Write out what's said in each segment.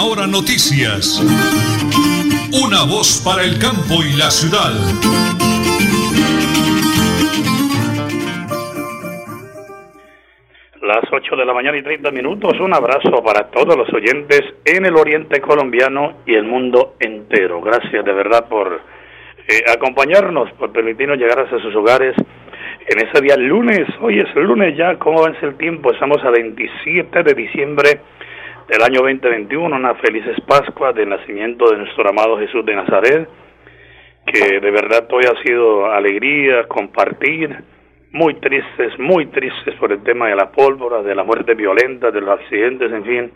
Última hora noticias. Una voz para el campo y la ciudad. Las 8 de la mañana y 30 minutos. Un abrazo para todos los oyentes en el oriente colombiano y el mundo entero. Gracias de verdad por eh, acompañarnos, por permitirnos llegar hasta sus hogares en ese día lunes. Hoy es lunes ya, ¿cómo avanza el tiempo? Estamos a 27 de diciembre del año 2021, una felices Pascua del nacimiento de nuestro amado Jesús de Nazaret, que de verdad hoy ha sido alegría, compartir muy tristes, muy tristes por el tema de la pólvora, de la muerte violenta, de los accidentes, en fin,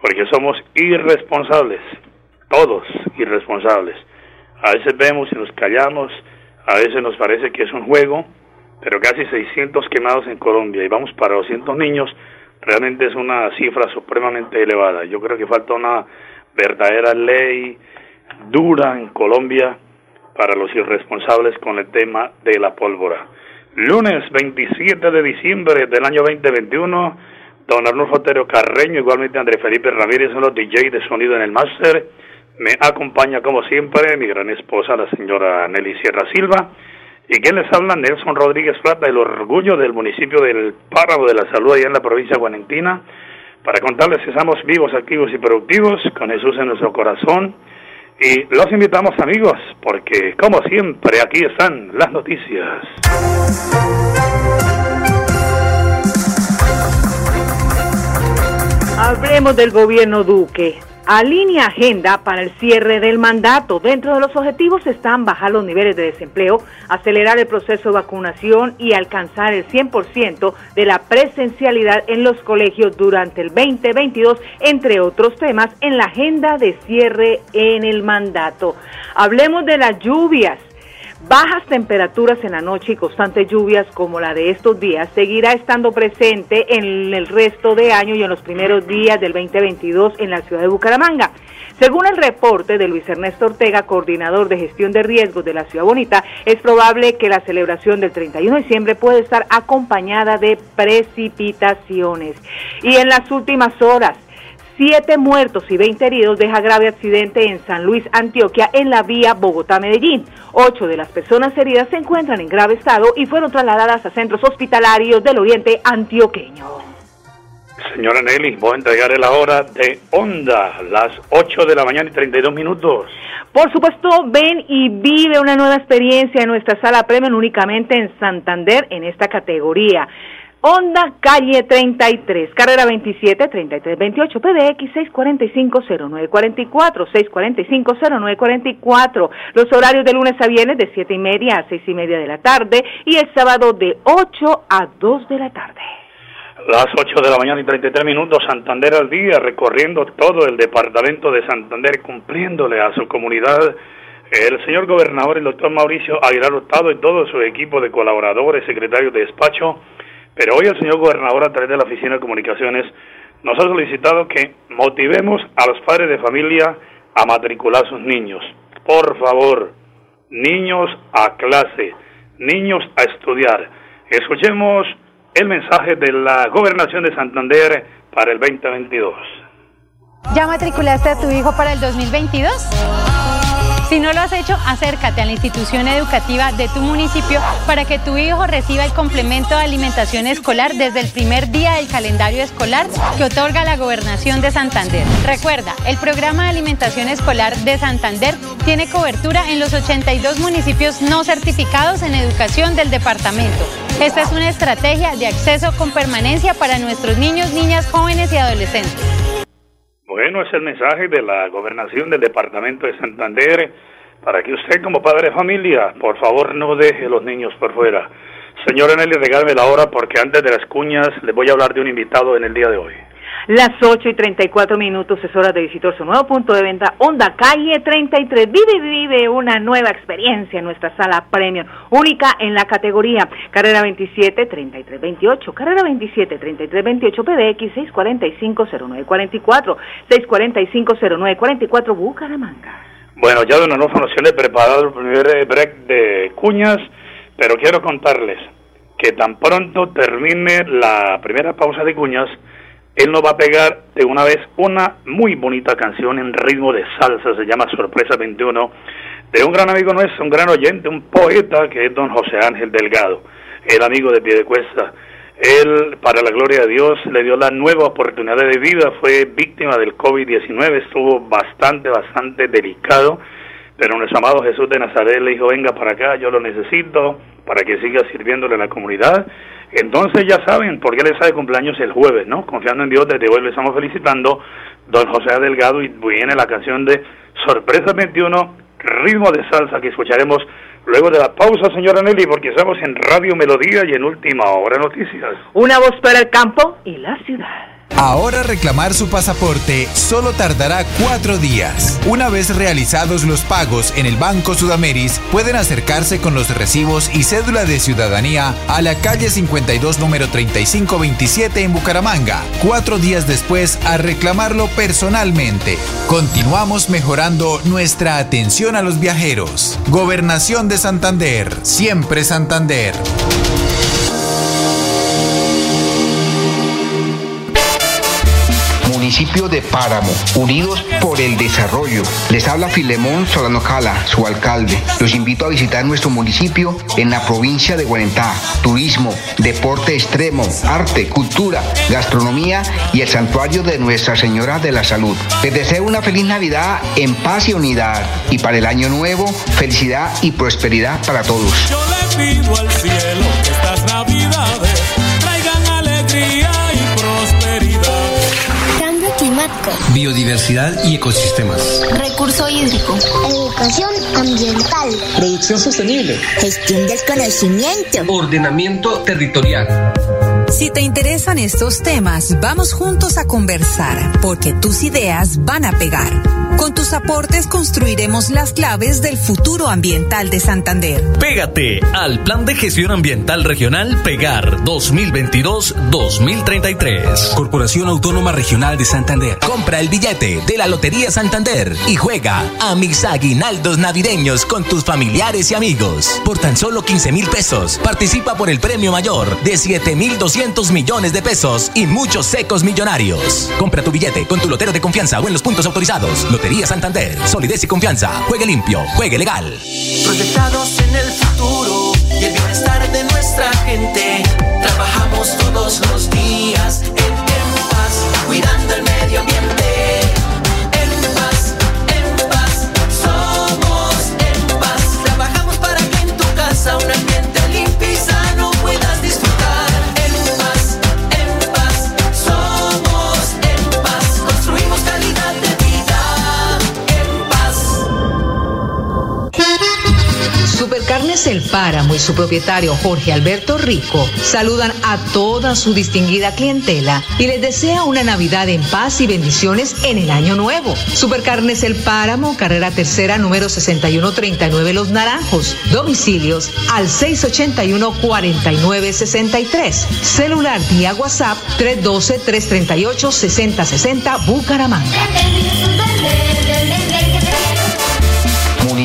porque somos irresponsables, todos irresponsables. A veces vemos y nos callamos, a veces nos parece que es un juego, pero casi 600 quemados en Colombia y vamos para 200 niños, realmente es una cifra supremamente elevada. Yo creo que falta una verdadera ley dura en Colombia para los irresponsables con el tema de la pólvora. Lunes 27 de diciembre del año 2021, don Arnulfo Otero Carreño, igualmente André Felipe Ramírez, son los DJ de sonido en el máster. Me acompaña como siempre mi gran esposa, la señora Nelly Sierra Silva. ¿Y quién les habla? Nelson Rodríguez Plata, el orgullo del municipio del Páramo de la Salud allá en la provincia Guanentina, para contarles que estamos vivos, activos y productivos, con Jesús en nuestro corazón y los invitamos amigos, porque como siempre aquí están las noticias. Hablemos del gobierno Duque alinea agenda para el cierre del mandato. Dentro de los objetivos están bajar los niveles de desempleo, acelerar el proceso de vacunación y alcanzar el 100% de la presencialidad en los colegios durante el 2022, entre otros temas en la agenda de cierre en el mandato. Hablemos de las lluvias. Bajas temperaturas en la noche y constantes lluvias como la de estos días seguirá estando presente en el resto de año y en los primeros días del 2022 en la ciudad de Bucaramanga. Según el reporte de Luis Ernesto Ortega, coordinador de gestión de riesgos de la Ciudad Bonita, es probable que la celebración del 31 de diciembre pueda estar acompañada de precipitaciones. Y en las últimas horas, Siete muertos y 20 heridos deja grave accidente en San Luis, Antioquia, en la vía Bogotá-Medellín. Ocho de las personas heridas se encuentran en grave estado y fueron trasladadas a centros hospitalarios del oriente antioqueño. Señora Nelly, voy a entregarle la hora de onda, las 8 de la mañana y 32 minutos. Por supuesto, ven y vive una nueva experiencia en nuestra sala premium únicamente en Santander en esta categoría. Honda Calle 33, carrera 27, 33, 28, PDX 645-0944, 645-0944. Los horarios de lunes a viernes de 7 y media a 6 y media de la tarde y el sábado de 8 a 2 de la tarde. Las 8 de la mañana y 33 minutos, Santander al día, recorriendo todo el departamento de Santander, cumpliéndole a su comunidad el señor gobernador, el doctor Mauricio Aguilar Hurtado y todo su equipo de colaboradores, secretarios de despacho, pero hoy el señor gobernador, a través de la Oficina de Comunicaciones, nos ha solicitado que motivemos a los padres de familia a matricular a sus niños. Por favor, niños a clase, niños a estudiar. Escuchemos el mensaje de la Gobernación de Santander para el 2022. ¿Ya matriculaste a tu hijo para el 2022? Si no lo has hecho, acércate a la institución educativa de tu municipio para que tu hijo reciba el complemento de alimentación escolar desde el primer día del calendario escolar que otorga la Gobernación de Santander. Recuerda, el programa de alimentación escolar de Santander tiene cobertura en los 82 municipios no certificados en educación del departamento. Esta es una estrategia de acceso con permanencia para nuestros niños, niñas, jóvenes y adolescentes. Bueno, es el mensaje de la gobernación del departamento de Santander para que usted como padre de familia, por favor, no deje los niños por fuera. Señora Nelly, regálame la hora porque antes de las cuñas le voy a hablar de un invitado en el día de hoy. Las 8 y 34 minutos es hora de visitar su nuevo punto de venta, Honda Calle 33. Vive vive una nueva experiencia en nuestra sala premium, única en la categoría Carrera 27 33 28, Carrera 27 33 28, PDX 645 0944, 645 0944, Bucaramanga. Bueno, ya don Onofo nos tiene preparado el primer break de cuñas, pero quiero contarles que tan pronto termine la primera pausa de cuñas, él nos va a pegar de una vez una muy bonita canción en ritmo de salsa, se llama Sorpresa 21, de un gran amigo nuestro, un gran oyente, un poeta que es don José Ángel Delgado, el amigo de Piedecuesta. Él, para la gloria de Dios, le dio la nueva oportunidad de vida, fue víctima del COVID-19, estuvo bastante, bastante delicado, pero nuestro amado Jesús de Nazaret le dijo, venga para acá, yo lo necesito para que siga sirviéndole a la comunidad. Entonces ya saben, porque él está de cumpleaños el jueves, ¿no? Confiando en Dios, desde hoy le estamos felicitando, don José Delgado, y viene la canción de Sorpresa 21, ritmo de salsa que escucharemos luego de la pausa, señora Nelly, porque estamos en Radio Melodía y en Última Hora Noticias. Una voz para el campo y la ciudad. Ahora reclamar su pasaporte solo tardará cuatro días. Una vez realizados los pagos en el Banco Sudameris, pueden acercarse con los recibos y cédula de ciudadanía a la calle 52 número 3527 en Bucaramanga. Cuatro días después a reclamarlo personalmente. Continuamos mejorando nuestra atención a los viajeros. Gobernación de Santander. Siempre Santander. Municipio de Páramo, unidos por el desarrollo. Les habla Filemón Solano Cala, su alcalde. Los invito a visitar nuestro municipio en la provincia de Guarentá. Turismo, deporte extremo, arte, cultura, gastronomía y el santuario de Nuestra Señora de la Salud. Les deseo una feliz Navidad en paz y unidad y para el año nuevo, felicidad y prosperidad para todos. Yo al cielo estas navidades Biodiversidad y ecosistemas. Recurso hídrico. Educación ambiental. Producción sostenible. Gestión del conocimiento. Ordenamiento territorial. Si te interesan estos temas, vamos juntos a conversar, porque tus ideas van a pegar. Con tus aportes construiremos las claves del futuro ambiental de Santander. Pégate al Plan de Gestión Ambiental Regional Pegar 2022-2033. Corporación Autónoma Regional de Santander. Compra el billete de la Lotería Santander y juega a mis aguinaldos navideños con tus familiares y amigos. Por tan solo 15 mil pesos, participa por el premio mayor de 7 mil 200 millones de pesos y muchos secos millonarios. Compra tu billete con tu lotero de confianza o en los puntos autorizados. Lotería Santander. Solidez y confianza. Juegue limpio. Juegue legal. Proyectados en el futuro y el bienestar de nuestra gente. Trabajamos todos los días Páramo y su propietario Jorge Alberto Rico saludan a toda su distinguida clientela y les desea una Navidad en paz y bendiciones en el año nuevo. Supercarnes El Páramo, carrera tercera número 6139 Los Naranjos. Domicilios al 681-4963. Celular vía WhatsApp 312-338-6060 Bucaramanga.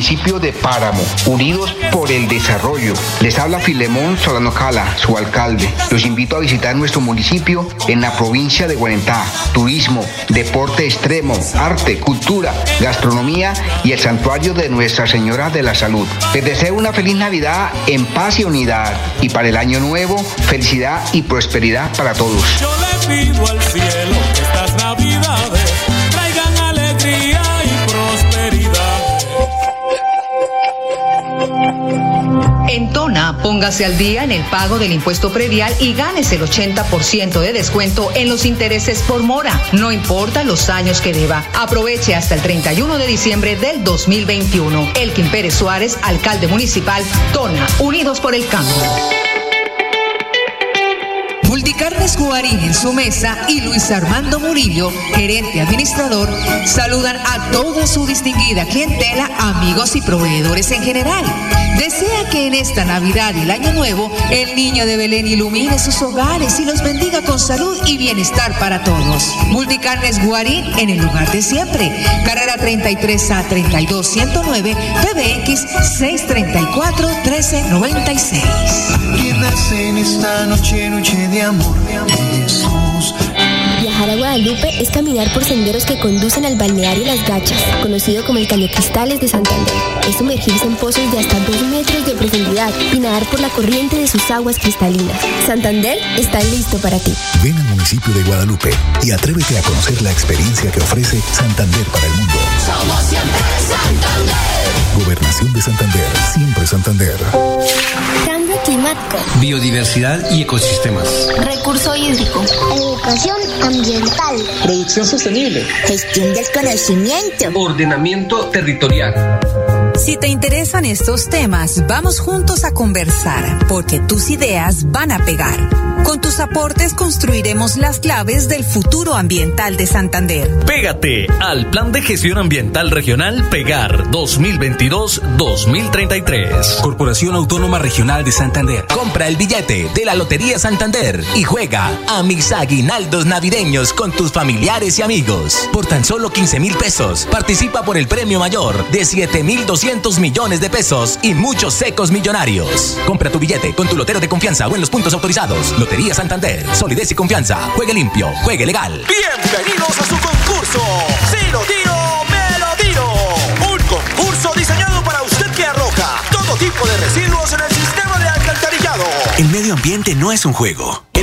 Municipio de Páramo, unidos por el desarrollo. Les habla Filemón Solano Cala, su alcalde. Los invito a visitar nuestro municipio en la provincia de Guarentá. Turismo, deporte extremo, arte, cultura, gastronomía y el santuario de Nuestra Señora de la Salud. Les deseo una feliz Navidad en paz y unidad y para el año nuevo, felicidad y prosperidad para todos. En Tona, póngase al día en el pago del impuesto predial y ganes el 80% de descuento en los intereses por mora, no importa los años que deba. Aproveche hasta el 31 de diciembre del 2021. Elkin Pérez Suárez, alcalde municipal, Tona, Unidos por el Cambio. Multicarnes Guarín en su mesa y Luis Armando Murillo, gerente administrador, saludan a toda su distinguida clientela, amigos y proveedores en general. Desea que en esta Navidad y el Año Nuevo el niño de Belén ilumine sus hogares y los bendiga con salud y bienestar para todos. Multicarnes Guarín en el lugar de siempre. Carrera 33 a 32 109 PBX 634 1396. Que nace en esta noche, noche de amor, Viajar caminar por senderos que conducen al balneario Las Gachas, conocido como el Caño Cristales de Santander. Es sumergirse en pozos de hasta 2 metros de profundidad y nadar por la corriente de sus aguas cristalinas. Santander está listo para ti. Ven al municipio de Guadalupe y atrévete a conocer la experiencia que ofrece Santander para el mundo. Somos siempre Santander. Gobernación de Santander, siempre Santander. Cambio climático. Biodiversidad y ecosistemas. Recurso hídrico. Educación ambiental. Producción sostenible. Gestión del conocimiento. Ordenamiento territorial. Si te interesan estos temas, vamos juntos a conversar, porque tus ideas van a pegar. Con tus aportes construiremos las claves del futuro ambiental de Santander. Pégate al Plan de Gestión Ambiental Regional Pegar 2022-2033. Corporación Autónoma Regional de Santander. Compra el billete de la Lotería Santander y juega a mis aguinaldos navideños con tus familiares y amigos. Por tan solo 15 mil pesos, participa por el premio mayor de 7 mil 200 millones de pesos y muchos secos millonarios. Compra tu billete con tu lotero de confianza o en los puntos autorizados. Lotería Santander. Solidez y confianza. Juegue limpio. Juegue legal. Bienvenidos a su concurso. Si lo tiro, me lo tiro. Un concurso diseñado para usted que arroja todo tipo de residuos en el sistema de alcantarillado. El medio ambiente no es un juego.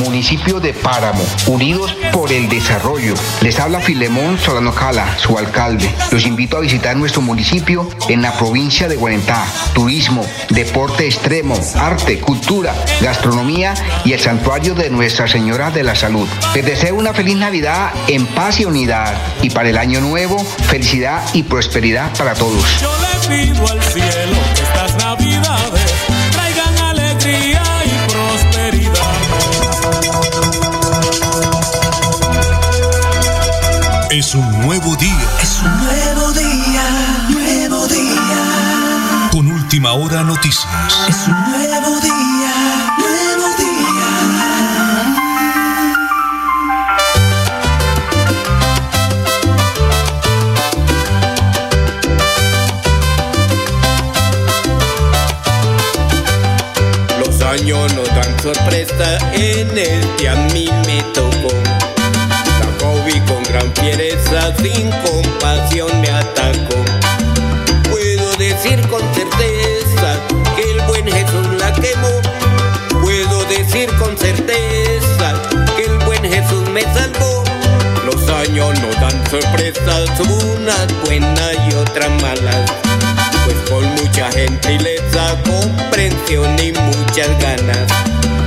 Municipio de Páramo, unidos por el desarrollo. Les habla Filemón Solano Cala, su alcalde. Los invito a visitar nuestro municipio en la provincia de Guarentá. Turismo, deporte extremo, arte, cultura, gastronomía y el santuario de Nuestra Señora de la Salud. Les deseo una feliz Navidad en paz y unidad. Y para el año nuevo, felicidad y prosperidad para todos. Yo pido al cielo estas navidades Es un nuevo día. Es un nuevo día, nuevo día. Con última hora noticias. Es un nuevo día, nuevo día. Los años nos dan sorpresa, en este a mí me tocó. Gran fiereza, sin compasión me atacó. Puedo decir con certeza que el buen Jesús la quemó. Puedo decir con certeza que el buen Jesús me salvó. Los años nos dan sorpresas, unas buenas y otras malas. Pues con mucha gentileza, comprensión y muchas ganas.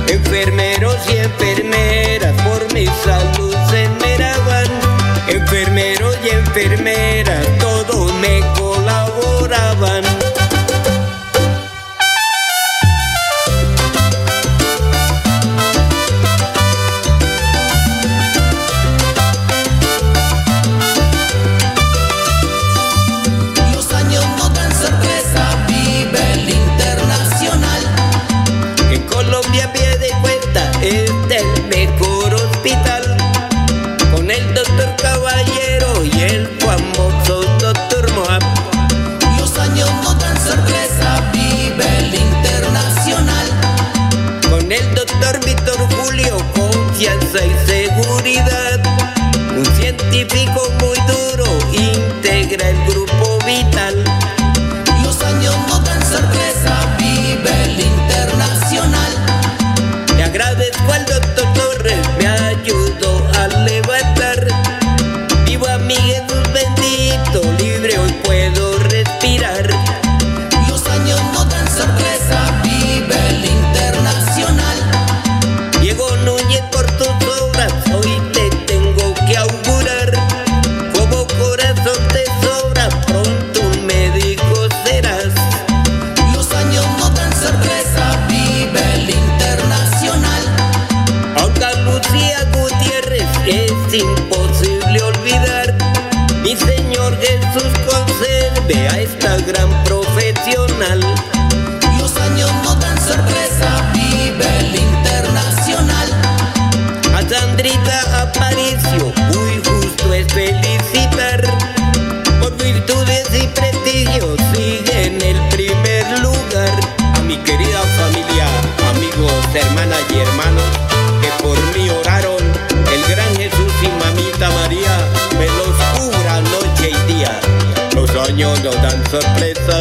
Enfermeros y enfermeras por mi salud. Enfermeros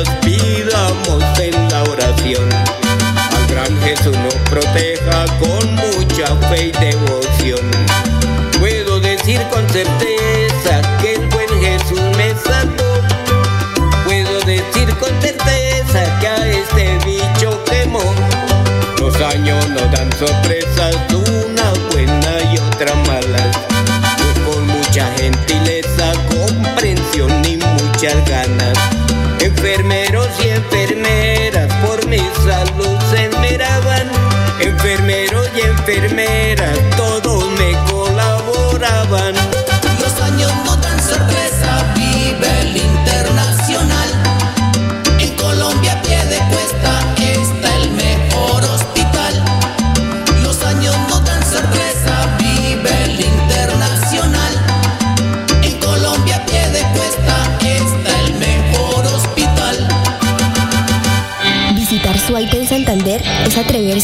sorpresas, pidamos en la oración. Al gran Jesús nos proteja con mucha fe y devoción. Puedo decir con certeza que el buen Jesús me salvó. Puedo decir con certeza que a este bicho quemó. Los años nos dan sorpresas,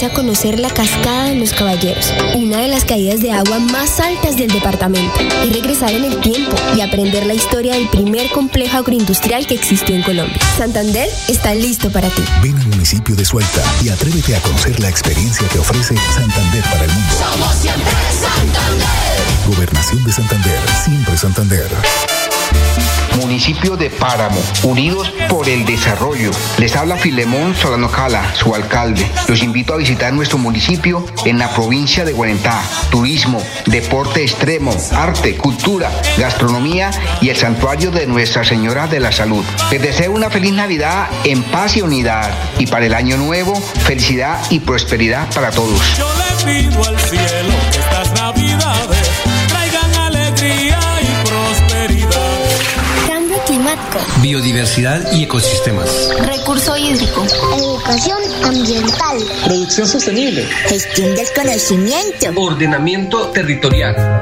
a conocer la cascada de los caballeros, una de las caídas de agua más altas del departamento. Es regresar en el tiempo y aprender la historia del primer complejo agroindustrial que existió en Colombia. Santander está listo para ti. Ven al municipio de Suelta y atrévete a conocer la experiencia que ofrece Santander para el mundo. Somos siempre Santander. Gobernación de Santander, siempre Santander. Municipio de Páramo, unidos por el desarrollo. Les habla Filemón Solano Cala, su alcalde. Los invito a visitar nuestro municipio en la provincia de Guarentá. Turismo, deporte extremo, arte, cultura, gastronomía y el santuario de Nuestra Señora de la Salud. Les deseo una feliz Navidad en paz y unidad. Y para el año nuevo, felicidad y prosperidad para todos. Yo al cielo Biodiversidad y ecosistemas. Recurso hídrico. Educación ambiental. Producción sostenible. Gestión del conocimiento. Ordenamiento territorial.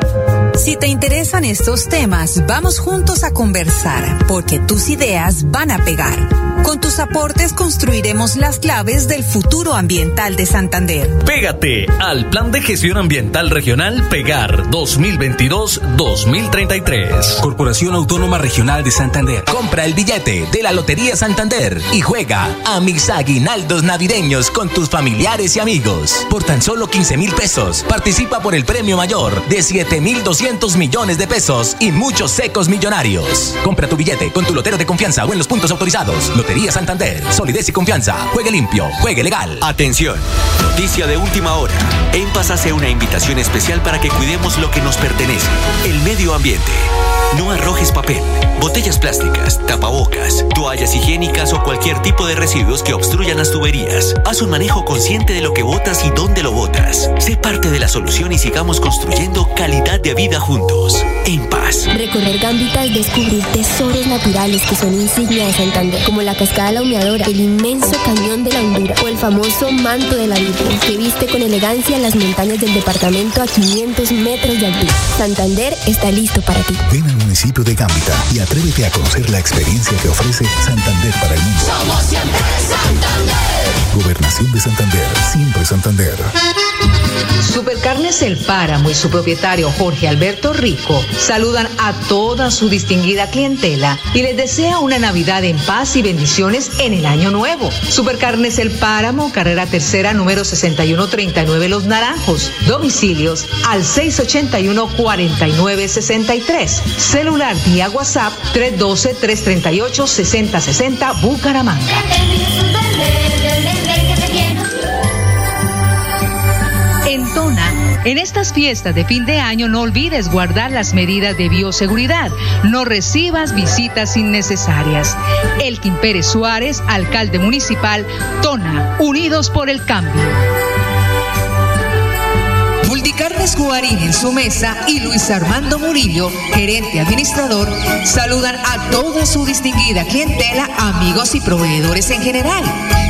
Si te interesan estos temas, vamos juntos a conversar, porque tus ideas van a pegar. Con tus aportes construiremos las claves del futuro ambiental de Santander. Pégate al Plan de Gestión Ambiental Regional Pegar 2022-2033. Corporación Autónoma Regional de Santander. Compra el billete de la Lotería Santander y juega a mis aguinaldos navideños con tus familiares y amigos. Por tan solo 15 mil pesos, participa por el premio mayor de 7 mil 200 millones de pesos y muchos secos millonarios. Compra tu billete con tu lotero de confianza o en los puntos autorizados. Lotería Santander. Solidez y confianza. Juegue limpio. Juegue legal. Atención, noticia de última hora. En Paz hace una invitación especial para que cuidemos lo que nos pertenece, el medio ambiente. No arrojes papel, botellas plásticas, tapabocas, toallas higiénicas o cualquier tipo de residuos que obstruyan las tuberías. Haz un manejo consciente de lo que botas y dónde lo botas. Sé parte de la solución y sigamos construyendo calidad de vida juntos. En paz. Recorrer Gambita es descubrir tesoros naturales que son insignia de Santander, como la cascada La Humeadora, el inmenso cañón de la Hondura o el famoso manto de la Virgen, que viste con elegancia las montañas del departamento a 500 metros de altura. Santander está listo para ti. Ven al municipio de Gambita y atrévete a conocer la experiencia que ofrece Santander para el mundo. Somos siempre Santander. Gobernación de Santander, siempre Santander. Supercarnes El Páramo y su propietario Jorge Alberto Rico saludan a toda su distinguida clientela y les desea una Navidad en paz y bendiciones en el año nuevo. Supercarnes El Páramo, carrera tercera número 6139 Los Naranjos. Domicilios al 681-4963. Celular vía WhatsApp 312-338-6060 Bucaramanga. En Tona, en estas fiestas de fin de año no olvides guardar las medidas de bioseguridad. No recibas visitas innecesarias. Elkin Pérez Suárez, alcalde municipal, Tona, Unidos por el Cambio. Multicarnes Guarín en su mesa y Luis Armando Murillo, gerente administrador, saludan a toda su distinguida clientela, amigos y proveedores en general.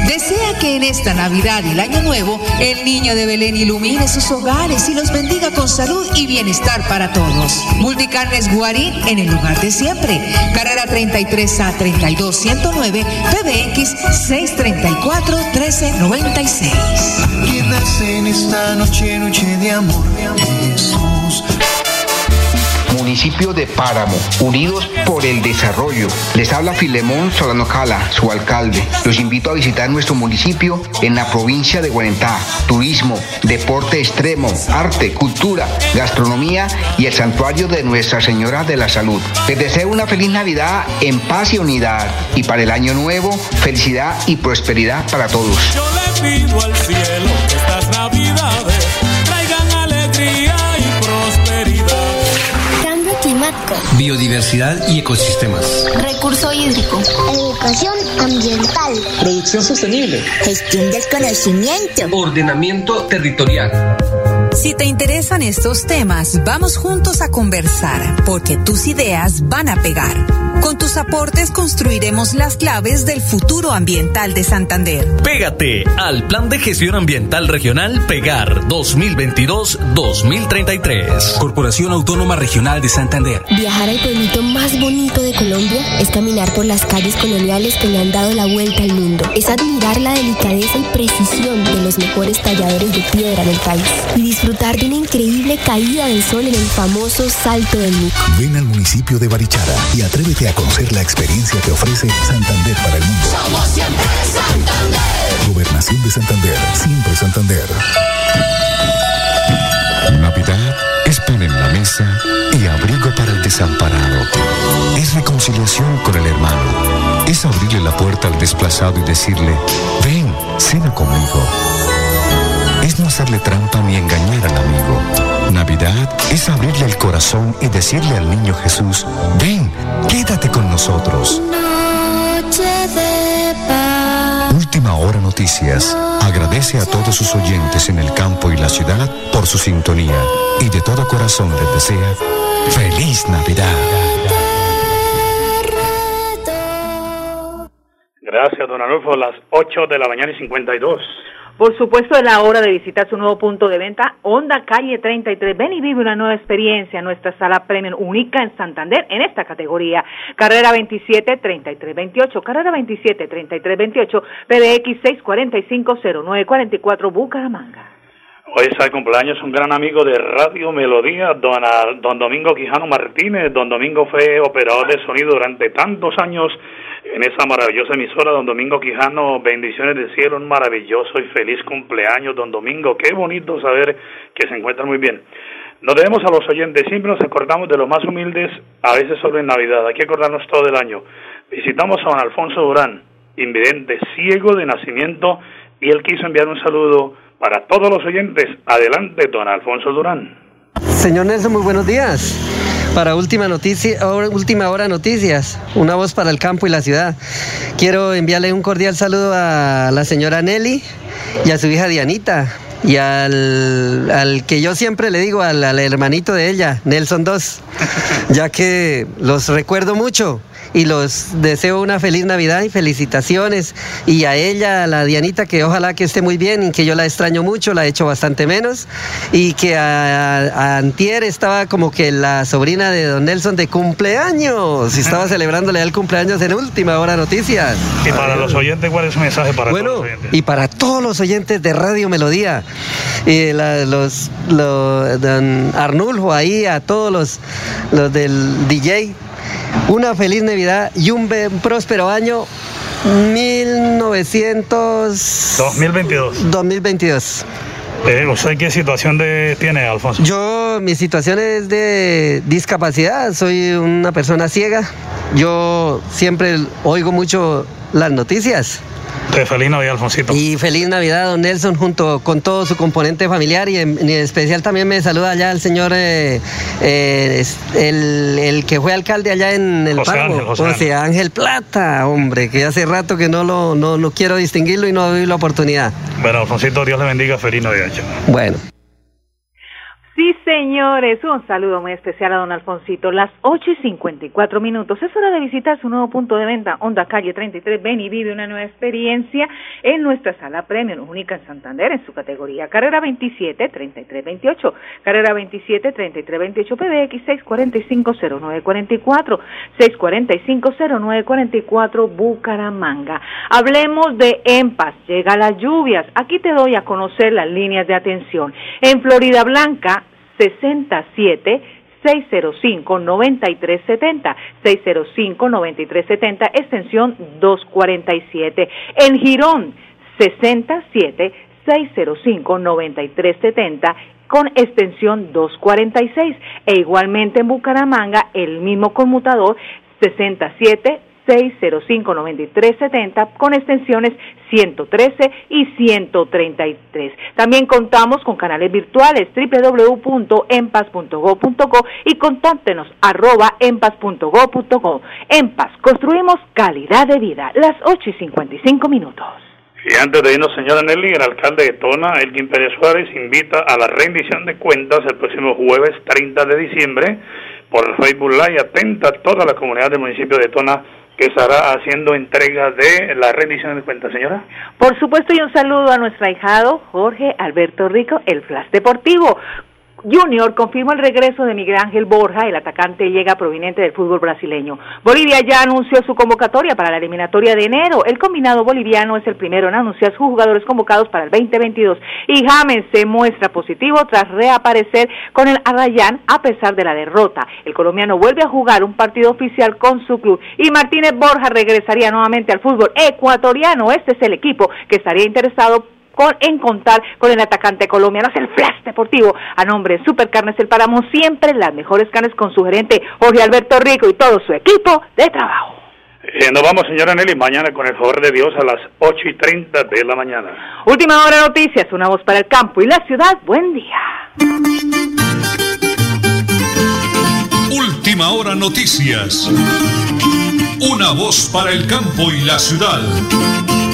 Desea que en esta Navidad y el Año Nuevo el niño de Belén ilumine sus hogares y los bendiga con salud y bienestar para todos. Multicarnes Guarín en el lugar de siempre. Carrera 33 a 32 109 PBX 634 1396. en esta noche, noche de amor. Municipio de Páramo, unidos por el desarrollo. Les habla Filemón Solano Cala, su alcalde. Los invito a visitar nuestro municipio en la provincia de Guarentá. Turismo, deporte extremo, arte, cultura, gastronomía y el santuario de Nuestra Señora de la Salud. Les deseo una feliz Navidad en paz y unidad. Y para el año nuevo, felicidad y prosperidad para todos. Yo le pido al cielo Biodiversidad y ecosistemas. Recurso hídrico. Educación ambiental. Producción sostenible. Gestión del conocimiento. Ordenamiento territorial. Si te interesan estos temas, vamos juntos a conversar, porque tus ideas van a pegar. Con tus aportes construiremos las claves del futuro ambiental de Santander. Pégate al Plan de Gestión Ambiental Regional Pegar 2022-2033. Corporación Autónoma Regional de Santander. Viajar al pueblito más bonito de Colombia es caminar por las calles coloniales que le han dado la vuelta al mundo. Es admirar la delicadeza y precisión de los mejores talladores de piedra del país. Y disfrutar de una increíble caída del sol en el famoso Salto del Mico. Ven al municipio de Barichara y atrévete a conocer la experiencia que ofrece Santander para el mundo. Somos siempre Santander. Gobernación de Santander, siempre Santander. Navidad es pan en la mesa y abrigo para el desamparado. Es reconciliación con el hermano. Es abrirle la puerta al desplazado y decirle, ven, cena conmigo. Es no hacerle trampa ni engañar al amigo. Navidad es abrirle el corazón y decirle al niño Jesús, ven, quédate con nosotros. Noche de paz. Última hora noticias. Agradece a todos sus oyentes en el campo y la ciudad por su sintonía y de todo corazón les desea feliz Navidad. Gracias, don Arnulfo. Las 8 de la mañana y 52. Por supuesto, es la hora de visitar su nuevo punto de venta, Honda Calle 33. Ven y vive una nueva experiencia en nuestra sala premium única en Santander en esta categoría. Carrera 27 33 28, carrera 27 33 28, PBX 645 0944 Bucaramanga. Hoy está de cumpleaños un gran amigo de Radio Melodía, don, don Domingo Quijano Martínez. Don Domingo fue operador de sonido durante tantos años en esa maravillosa emisora. Don Domingo Quijano, bendiciones del cielo, un maravilloso y feliz cumpleaños, don Domingo. Qué bonito saber que se encuentran muy bien. Nos debemos a los oyentes, siempre nos acordamos de los más humildes, a veces solo en Navidad, hay que acordarnos todo el año. Visitamos a don Alfonso Durán, invidente, ciego de nacimiento, y él quiso enviar un saludo para todos los oyentes. Adelante, don Alfonso Durán. Señor Nelson, muy buenos días. Para última noticia, última hora noticias, una voz para el campo y la ciudad. Quiero enviarle un cordial saludo a la señora Nelly y a su hija Dianita y al, al que yo siempre le digo, al, al hermanito de ella, Nelson 2, ya que los recuerdo mucho y los deseo una feliz Navidad y felicitaciones. Y a ella, a la Dianita, que ojalá que esté muy bien y que yo la extraño mucho, la he hecho bastante menos. Y que a, a Antier estaba como que la sobrina de Don Nelson de cumpleaños. Y estaba celebrándole el cumpleaños en última hora noticias. Y para los oyentes, ¿cuál es su mensaje para Bueno, todos los oyentes? y para todos los oyentes de Radio Melodía, y la- los, los- don Arnulfo ahí, a todos los, los del DJ, una feliz Navidad y un próspero año 1900... 2022. 2022. Eh, ¿Usted qué situación de, tiene, Alfonso? Yo, mi situación es de discapacidad, soy una persona ciega. Yo siempre oigo mucho las noticias. De feliz Navidad, Alfonsito. Y feliz Navidad, don Nelson, junto con todo su componente familiar y en, en especial también me saluda allá el señor, eh, eh, el, el que fue alcalde allá en el José Ángel, José José Ángel Plata, hombre, que hace rato que no lo no, no quiero distinguirlo y no doy la oportunidad. Bueno, Alfonsito, Dios le bendiga. Feliz Navidad. Bueno. Sí, señores, un saludo muy especial a don Alfonsito. Las 8 y 54 minutos. Es hora de visitar su nuevo punto de venta, Honda Calle 33. Ven y vive una nueva experiencia en nuestra sala premium, única en Santander, en su categoría. Carrera 27, 33, 28. Carrera 27, 33, 28 PBX 645 0944. 645 0944 Bucaramanga. Hablemos de EMPAS. Llega las lluvias. Aquí te doy a conocer las líneas de atención. En Florida Blanca, 67 605 9370 605 9370 extensión 247 en Girón 67 605 9370 con extensión 246 e igualmente en Bucaramanga el mismo conmutador 67 605-9370 con extensiones 113 y 133. También contamos con canales virtuales www.empas.go.co y contáctenos arroba empas.go.co. Empas, construimos calidad de vida. Las 8 y 55 minutos. Y antes de irnos, señora Nelly, el alcalde de Tona, Elgin Pérez Suárez, invita a la rendición de cuentas el próximo jueves 30 de diciembre por el Facebook Live. Atenta a toda la comunidad del municipio de Tona que estará haciendo entrega de la rendición de cuentas, señora. Por supuesto, y un saludo a nuestro ahijado Jorge Alberto Rico, el Flash Deportivo. Junior confirma el regreso de Miguel Ángel Borja, el atacante llega proveniente del fútbol brasileño. Bolivia ya anunció su convocatoria para la eliminatoria de enero. El combinado boliviano es el primero en anunciar sus jugadores convocados para el 2022 y James se muestra positivo tras reaparecer con el Arrayán a pesar de la derrota. El colombiano vuelve a jugar un partido oficial con su club y Martínez Borja regresaría nuevamente al fútbol ecuatoriano. Este es el equipo que estaría interesado con, en contar con el atacante colombiano. Es el Flash Deportivo a nombre de Supercarnes El Páramo. Siempre las mejores carnes con su gerente Jorge Alberto Rico y todo su equipo de trabajo. Eh, nos vamos, señora Nelly, mañana con el favor de Dios a las 8 y 30 de la mañana. Última hora noticias, una voz para el campo y la ciudad. Buen día. Última hora noticias. Una voz para el campo y la ciudad.